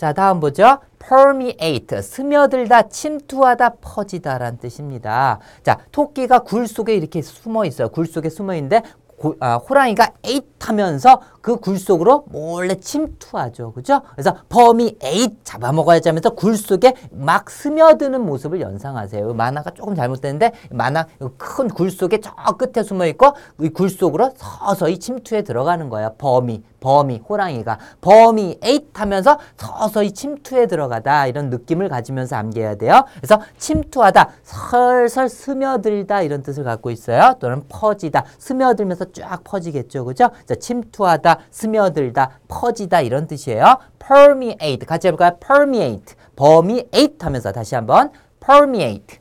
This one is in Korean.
자, 다음 보죠. permeate, 스며들다, 침투하다, 퍼지다라는 뜻입니다. 자, 토끼가 굴 속에 이렇게 숨어 있어요. 굴 속에 숨어 있는데 고, 아, 호랑이가 에잇 하면서 그 굴 속으로 몰래 침투하죠. 그죠? 그래서 범이 에잇 잡아먹어야지 하면서 굴 속에 막 스며드는 모습을 연상하세요. 만화가 조금 잘못됐는데 만화 큰 굴 속에 저 끝에 숨어 있고 이 굴 속으로 서서히 침투해 들어가는 거예요. 범이 범이 호랑이가 범이 에잇 하면서 서서히 침투해 들어가다 이런 느낌을 가지면서 암기해야 돼요. 그래서 침투하다 설설 스며들다 이런 뜻을 갖고 있어요. 또는 퍼지다 스며들면서 쫙 퍼지겠죠. 그죠? 자, 침투하다 스며들다 퍼지다 이런 뜻이에요. permeate 같이 해볼까요? permeate 범이 에잇 하면서 다시 한번 permeate